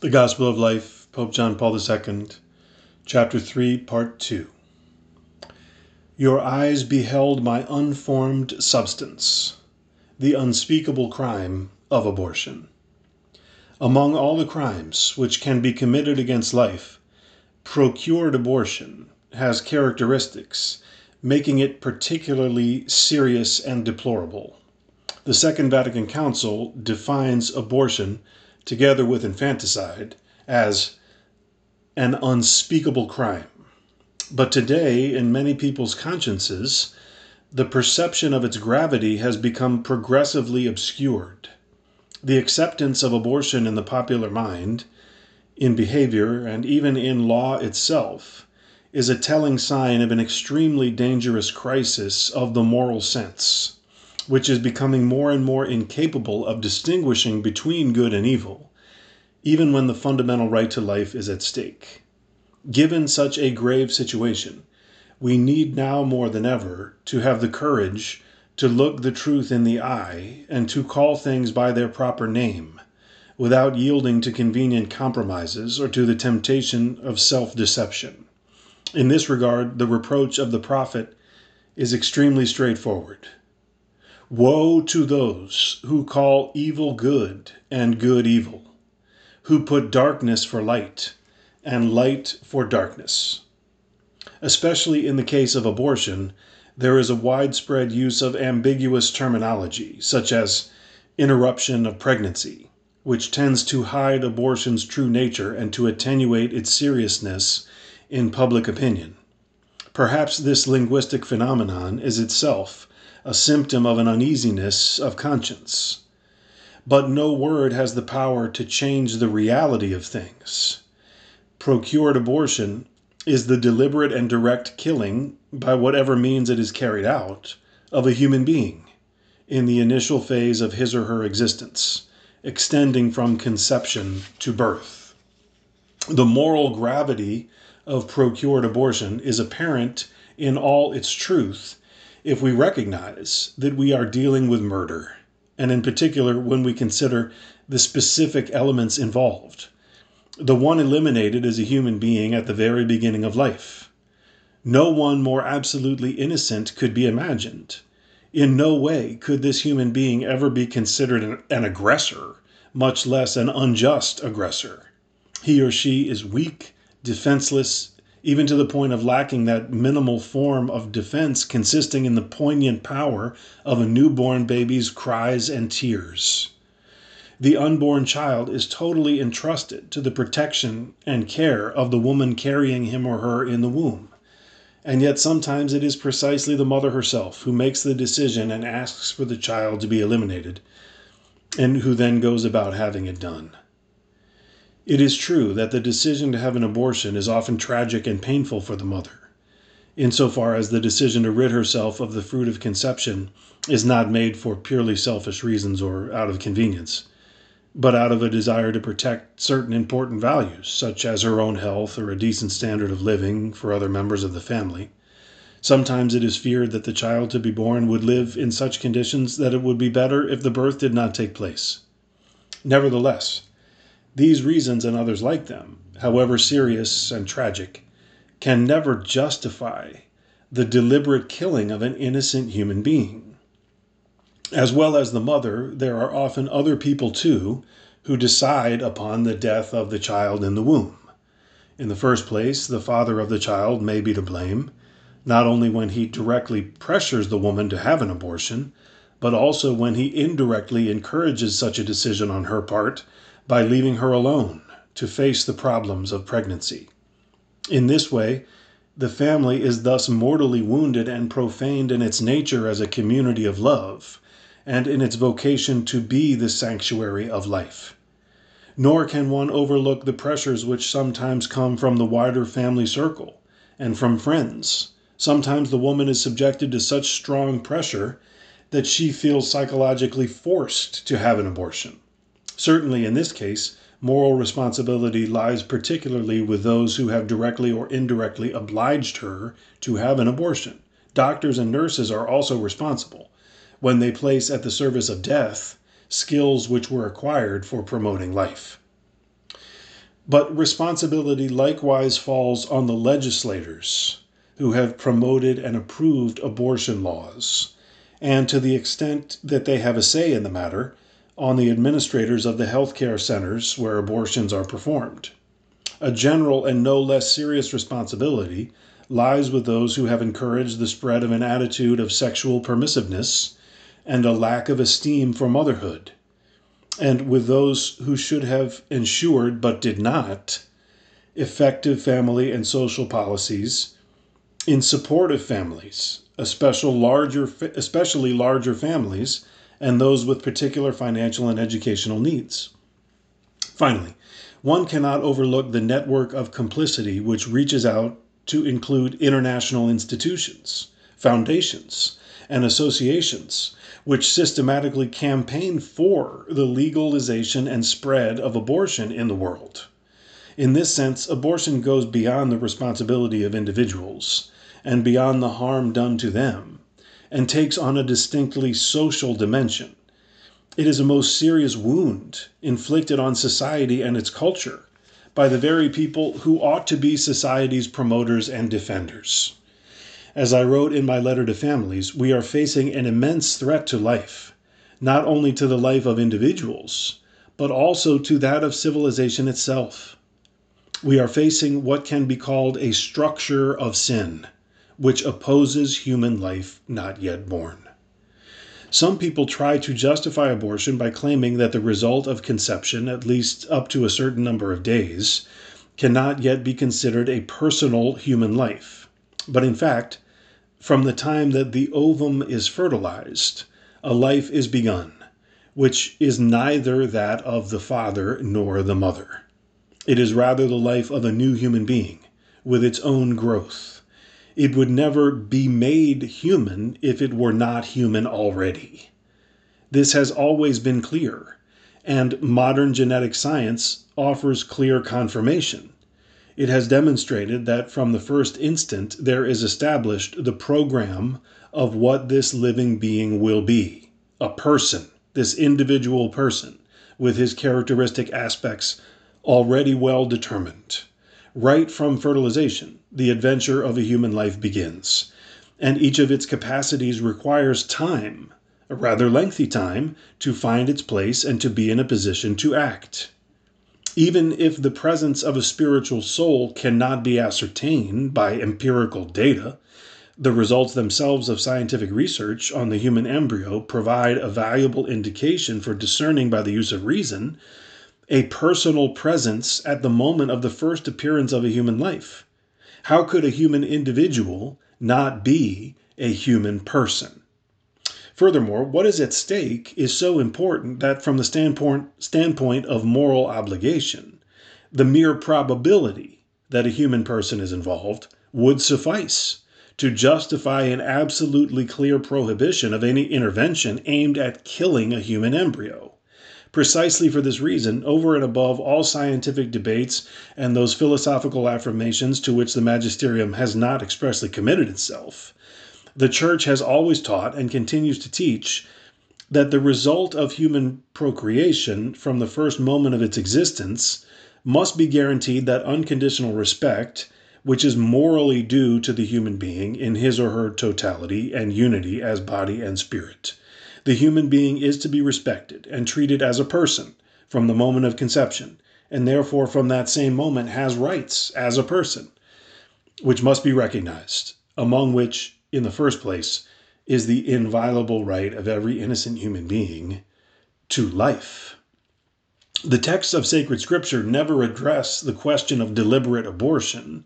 The Gospel of Life, Pope John Paul II, Chapter 3, Part 2. Your eyes beheld my unformed substance, the unspeakable crime of abortion. Among all the crimes which can be committed against life, procured abortion has characteristics making it particularly serious and deplorable. The Second Vatican Council defines abortion together with infanticide, as an unspeakable crime. But today, in many people's consciences, the perception of its gravity has become progressively obscured. The acceptance of abortion in the popular mind, in behavior, and even in law itself, is a telling sign of an extremely dangerous crisis of the moral sense which is becoming more and more incapable of distinguishing between good and evil, even when the fundamental right to life is at stake. Given such a grave situation, we need now more than ever to have the courage to look the truth in the eye and to call things by their proper name, without yielding to convenient compromises or to the temptation of self deception. In this regard, the reproach of the prophet is extremely straightforward. Woe to those who call evil good and good evil, who put darkness for light and light for darkness. Especially in the case of abortion, there is a widespread use of ambiguous terminology, such as interruption of pregnancy, which tends to hide abortion's true nature and to attenuate its seriousness in public opinion. Perhaps this linguistic phenomenon is itself a symptom of an uneasiness of conscience. But no word has the power to change the reality of things. Procured abortion is the deliberate and direct killing, by whatever means it is carried out, of a human being in the initial phase of his or her existence, extending from conception to birth. The moral gravity of procured abortion is apparent in all its truth if we recognize that we are dealing with murder, and in particular when we consider the specific elements involved. The one eliminated is a human being at the very beginning of life. No one more absolutely innocent could be imagined. In no way could this human being ever be considered an, an aggressor, much less an unjust aggressor. He or she is weak, defenseless, even to the point of lacking that minimal form of defense consisting in the poignant power of a newborn baby's cries and tears. The unborn child is totally entrusted to the protection and care of the woman carrying him or her in the womb. And yet sometimes it is precisely the mother herself who makes the decision and asks for the child to be eliminated, and who then goes about having it done. It is true that the decision to have an abortion is often tragic and painful for the mother, insofar as the decision to rid herself of the fruit of conception is not made for purely selfish reasons or out of convenience, but out of a desire to protect certain important values, such as her own health or a decent standard of living for other members of the family. Sometimes it is feared that the child to be born would live in such conditions that it would be better if the birth did not take place. Nevertheless, these reasons and others like them, however serious and tragic, can never justify the deliberate killing of an innocent human being. As well as the mother, there are often other people too who decide upon the death of the child in the womb. In the first place, the father of the child may be to blame, not only when he directly pressures the woman to have an abortion, but also when he indirectly encourages such a decision on her part by leaving her alone to face the problems of pregnancy. In this way, the family is thus mortally wounded and profaned in its nature as a community of love, and in its vocation to be the sanctuary of life. Nor can one overlook the pressures which sometimes come from the wider family circle and from friends. Sometimes the woman is subjected to such strong pressure that she feels psychologically forced to have an abortion. Certainly, in this case, moral responsibility lies particularly with those who have directly or indirectly obliged her to have an abortion. Doctors and nurses are also responsible when they place at the service of death skills which were acquired for promoting life. But responsibility likewise falls on the legislators who have promoted and approved abortion laws, and to the extent that they have a say in the matter, on the administrators of the healthcare centers where abortions are performed. A general and no less serious responsibility lies with those who have encouraged the spread of an attitude of sexual permissiveness and a lack of esteem for motherhood, and with those who should have ensured, but did not, effective family and social policies in support of families, especially larger, especially larger families and those with particular financial and educational needs. Finally, one cannot overlook the network of complicity which reaches out to include international institutions, foundations, and associations which systematically campaign for the legalization and spread of abortion in the world. In this sense, abortion goes beyond the responsibility of individuals and beyond the harm done to them, and takes on a distinctly social dimension. It is a most serious wound inflicted on society and its culture by the very people who ought to be society's promoters and defenders. As I wrote in my letter to families, we are facing an immense threat to life, not only to the life of individuals, but also to that of civilization itself. We are facing what can be called a structure of sin, which opposes human life not yet born. Some people try to justify abortion by claiming that the result of conception, at least up to a certain number of days, cannot yet be considered a personal human life. But in fact, from the time that the ovum is fertilized, a life is begun, which is neither that of the father nor the mother. It is rather the life of a new human being, with its own growth it would never be made human if it were not human already. This has always been clear, and modern genetic science offers clear confirmation. It has demonstrated that from the first instant there is established the program of what this living being will be a person, this individual person, with his characteristic aspects already well determined. Right from fertilization, the adventure of a human life begins, and each of its capacities requires time, a rather lengthy time, to find its place and to be in a position to act. Even if the presence of a spiritual soul cannot be ascertained by empirical data, the results themselves of scientific research on the human embryo provide a valuable indication for discerning by the use of reason a personal presence at the moment of the first appearance of a human life. How could a human individual not be a human person? Furthermore, what is at stake is so important that, from the standpoint, standpoint of moral obligation, the mere probability that a human person is involved would suffice to justify an absolutely clear prohibition of any intervention aimed at killing a human embryo. Precisely for this reason, over and above all scientific debates and those philosophical affirmations to which the magisterium has not expressly committed itself, the Church has always taught and continues to teach that the result of human procreation from the first moment of its existence must be guaranteed that unconditional respect which is morally due to the human being in his or her totality and unity as body and spirit. The human being is to be respected and treated as a person from the moment of conception, and therefore from that same moment has rights as a person, which must be recognized, among which, in the first place, is the inviolable right of every innocent human being to life. The texts of sacred scripture never address the question of deliberate abortion,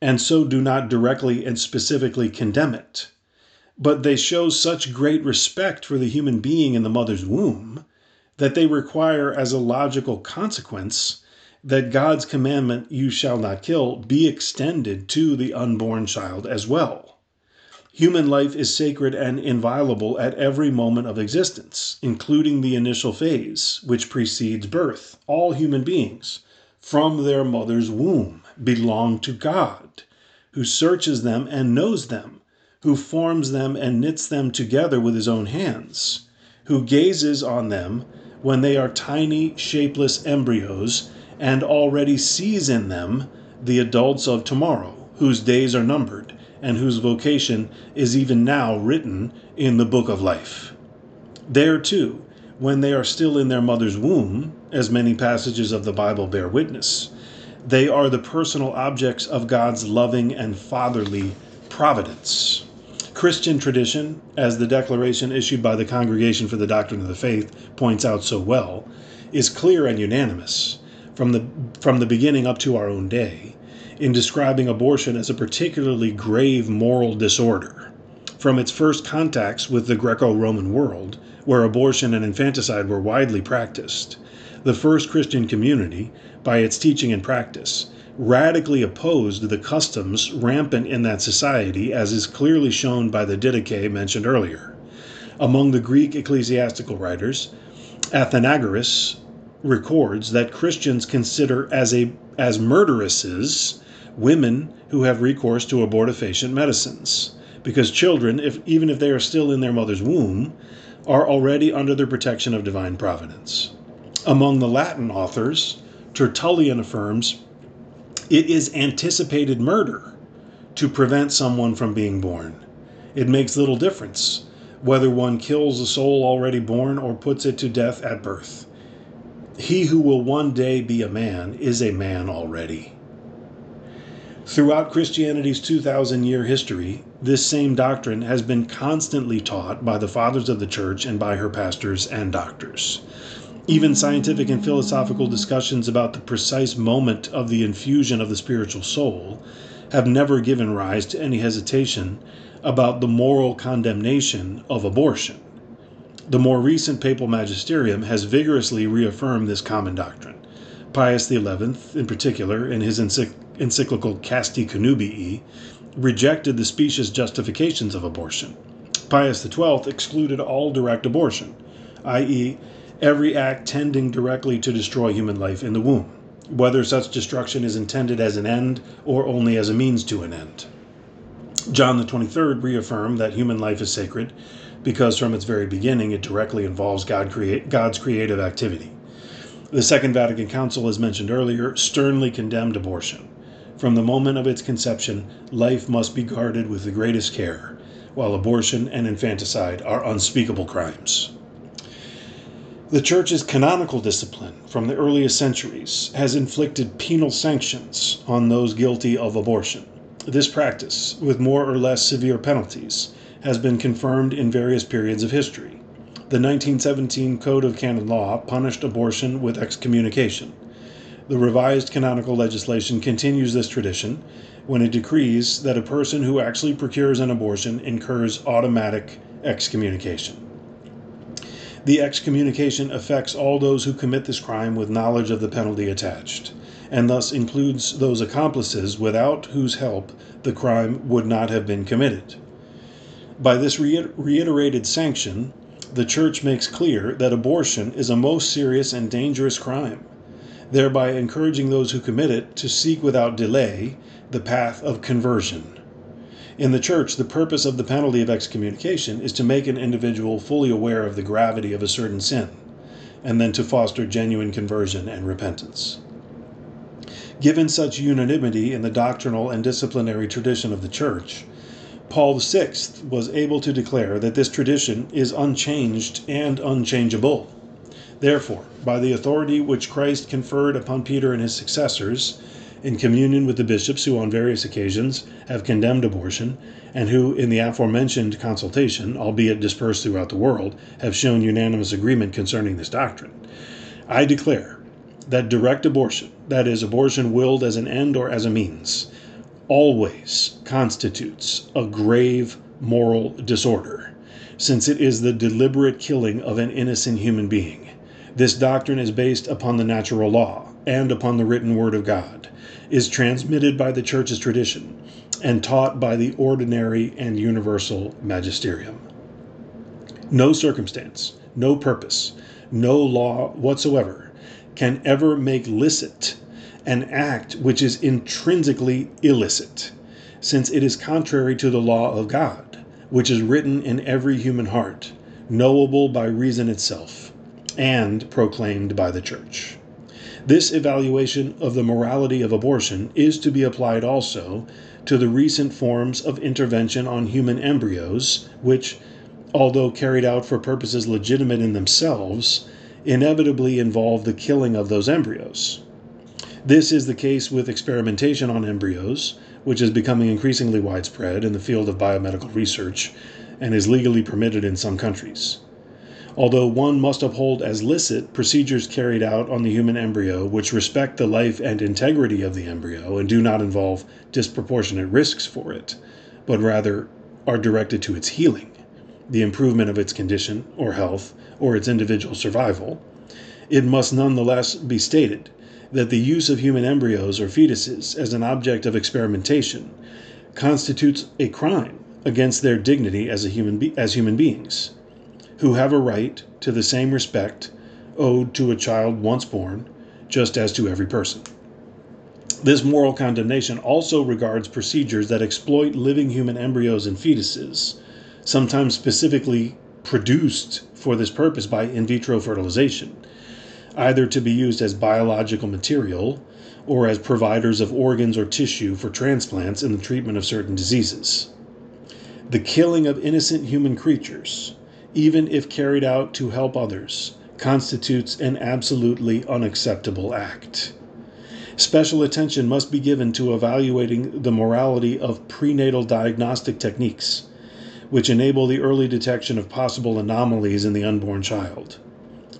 and so do not directly and specifically condemn it but they show such great respect for the human being in the mother's womb that they require as a logical consequence that God's commandment, you shall not kill, be extended to the unborn child as well. Human life is sacred and inviolable at every moment of existence, including the initial phase, which precedes birth. All human beings, from their mother's womb, belong to God, who searches them and knows them who forms them and knits them together with his own hands, who gazes on them when they are tiny, shapeless embryos and already sees in them the adults of tomorrow, whose days are numbered, and whose vocation is even now written in the book of life. There, too, when they are still in their mother's womb, as many passages of the Bible bear witness, they are the personal objects of God's loving and fatherly providence. Christian tradition, as the declaration issued by the Congregation for the Doctrine of the Faith points out so well, is clear and unanimous from the, from the beginning up to our own day in describing abortion as a particularly grave moral disorder. From its first contacts with the Greco Roman world, where abortion and infanticide were widely practiced, the first Christian community, by its teaching and practice, radically opposed the customs rampant in that society, as is clearly shown by the Didache mentioned earlier. Among the Greek ecclesiastical writers, Athenagoras records that Christians consider as a as murderesses women who have recourse to abortifacient medicines, because children, if even if they are still in their mother's womb, are already under the protection of divine providence. Among the Latin authors, Tertullian affirms it is anticipated murder to prevent someone from being born. It makes little difference whether one kills a soul already born or puts it to death at birth. He who will one day be a man is a man already. Throughout Christianity's 2,000 year history, this same doctrine has been constantly taught by the fathers of the church and by her pastors and doctors. Even scientific and philosophical discussions about the precise moment of the infusion of the spiritual soul have never given rise to any hesitation about the moral condemnation of abortion. The more recent papal magisterium has vigorously reaffirmed this common doctrine. Pius XI, in particular, in his encyclical Casti Connubii, rejected the specious justifications of abortion. Pius XII excluded all direct abortion, i.e., every act tending directly to destroy human life in the womb, whether such destruction is intended as an end or only as a means to an end. John the 23rd reaffirmed that human life is sacred because from its very beginning it directly involves God create, God's creative activity. The Second Vatican Council, as mentioned earlier, sternly condemned abortion. From the moment of its conception, life must be guarded with the greatest care, while abortion and infanticide are unspeakable crimes. The Church's canonical discipline from the earliest centuries has inflicted penal sanctions on those guilty of abortion. This practice, with more or less severe penalties, has been confirmed in various periods of history. The 1917 Code of Canon Law punished abortion with excommunication. The revised canonical legislation continues this tradition when it decrees that a person who actually procures an abortion incurs automatic excommunication. The excommunication affects all those who commit this crime with knowledge of the penalty attached, and thus includes those accomplices without whose help the crime would not have been committed. By this reiterated sanction, the Church makes clear that abortion is a most serious and dangerous crime, thereby encouraging those who commit it to seek without delay the path of conversion. In the church, the purpose of the penalty of excommunication is to make an individual fully aware of the gravity of a certain sin, and then to foster genuine conversion and repentance. Given such unanimity in the doctrinal and disciplinary tradition of the church, Paul VI was able to declare that this tradition is unchanged and unchangeable. Therefore, by the authority which Christ conferred upon Peter and his successors, in communion with the bishops who on various occasions have condemned abortion, and who, in the aforementioned consultation, albeit dispersed throughout the world, have shown unanimous agreement concerning this doctrine, I declare that direct abortion, that is, abortion willed as an end or as a means, always constitutes a grave moral disorder, since it is the deliberate killing of an innocent human being. This doctrine is based upon the natural law and upon the written word of God is transmitted by the church's tradition and taught by the ordinary and universal magisterium. No circumstance, no purpose, no law whatsoever can ever make licit an act which is intrinsically illicit, since it is contrary to the law of God, which is written in every human heart, knowable by reason itself, and proclaimed by the church. This evaluation of the morality of abortion is to be applied also to the recent forms of intervention on human embryos, which, although carried out for purposes legitimate in themselves, inevitably involve the killing of those embryos. This is the case with experimentation on embryos, which is becoming increasingly widespread in the field of biomedical research and is legally permitted in some countries. Although one must uphold as licit procedures carried out on the human embryo which respect the life and integrity of the embryo and do not involve disproportionate risks for it, but rather are directed to its healing, the improvement of its condition or health, or its individual survival, it must nonetheless be stated that the use of human embryos or fetuses as an object of experimentation constitutes a crime against their dignity as, human be- as human beings, who have a right to the same respect owed to a child once born, just as to every person. This moral condemnation also regards procedures that exploit living human embryos and fetuses, sometimes specifically produced for this purpose by in vitro fertilization, either to be used as biological material or as providers of organs or tissue for transplants in the treatment of certain diseases. The killing of innocent human creatures, even if carried out to help others, constitutes an absolutely unacceptable act. Special attention must be given to evaluating the morality of prenatal diagnostic techniques which enable the early detection of possible anomalies in the unborn child.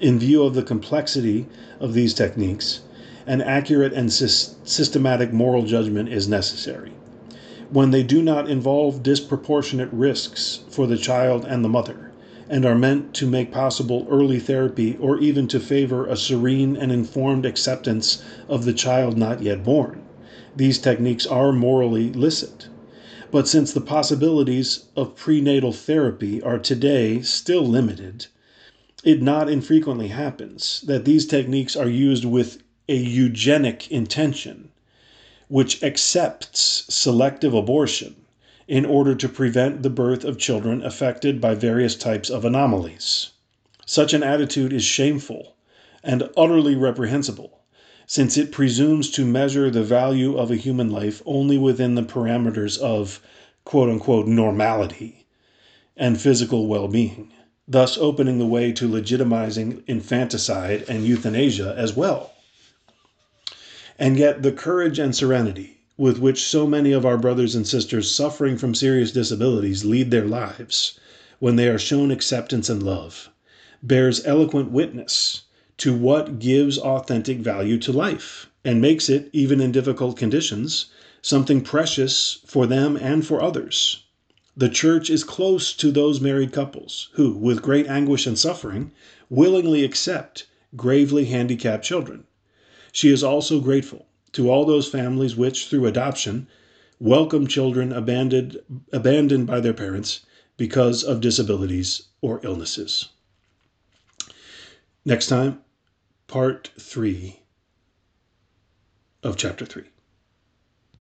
In view of the complexity of these techniques, an accurate and systematic moral judgment is necessary. When they do not involve disproportionate risks for the child and the mother, and are meant to make possible early therapy or even to favor a serene and informed acceptance of the child not yet born, these techniques are morally licit. But since the possibilities of prenatal therapy are today still limited, it not infrequently happens that these techniques are used with a eugenic intention, which accepts selective abortion in order to prevent the birth of children affected by various types of anomalies. Such an attitude is shameful and utterly reprehensible since it presumes to measure the value of a human life only within the parameters of quote unquote normality and physical well being, thus opening the way to legitimizing infanticide and euthanasia as well. And yet, the courage and serenity with which so many of our brothers and sisters suffering from serious disabilities lead their lives when they are shown acceptance and love bears eloquent witness to what gives authentic value to life and makes it, even in difficult conditions, something precious for them and for others. The church is close to those married couples who, with great anguish and suffering, willingly accept gravely handicapped children. She is also grateful to all those families which, through adoption, welcome children abandoned, abandoned by their parents because of disabilities or illnesses. Next time, part three of chapter three.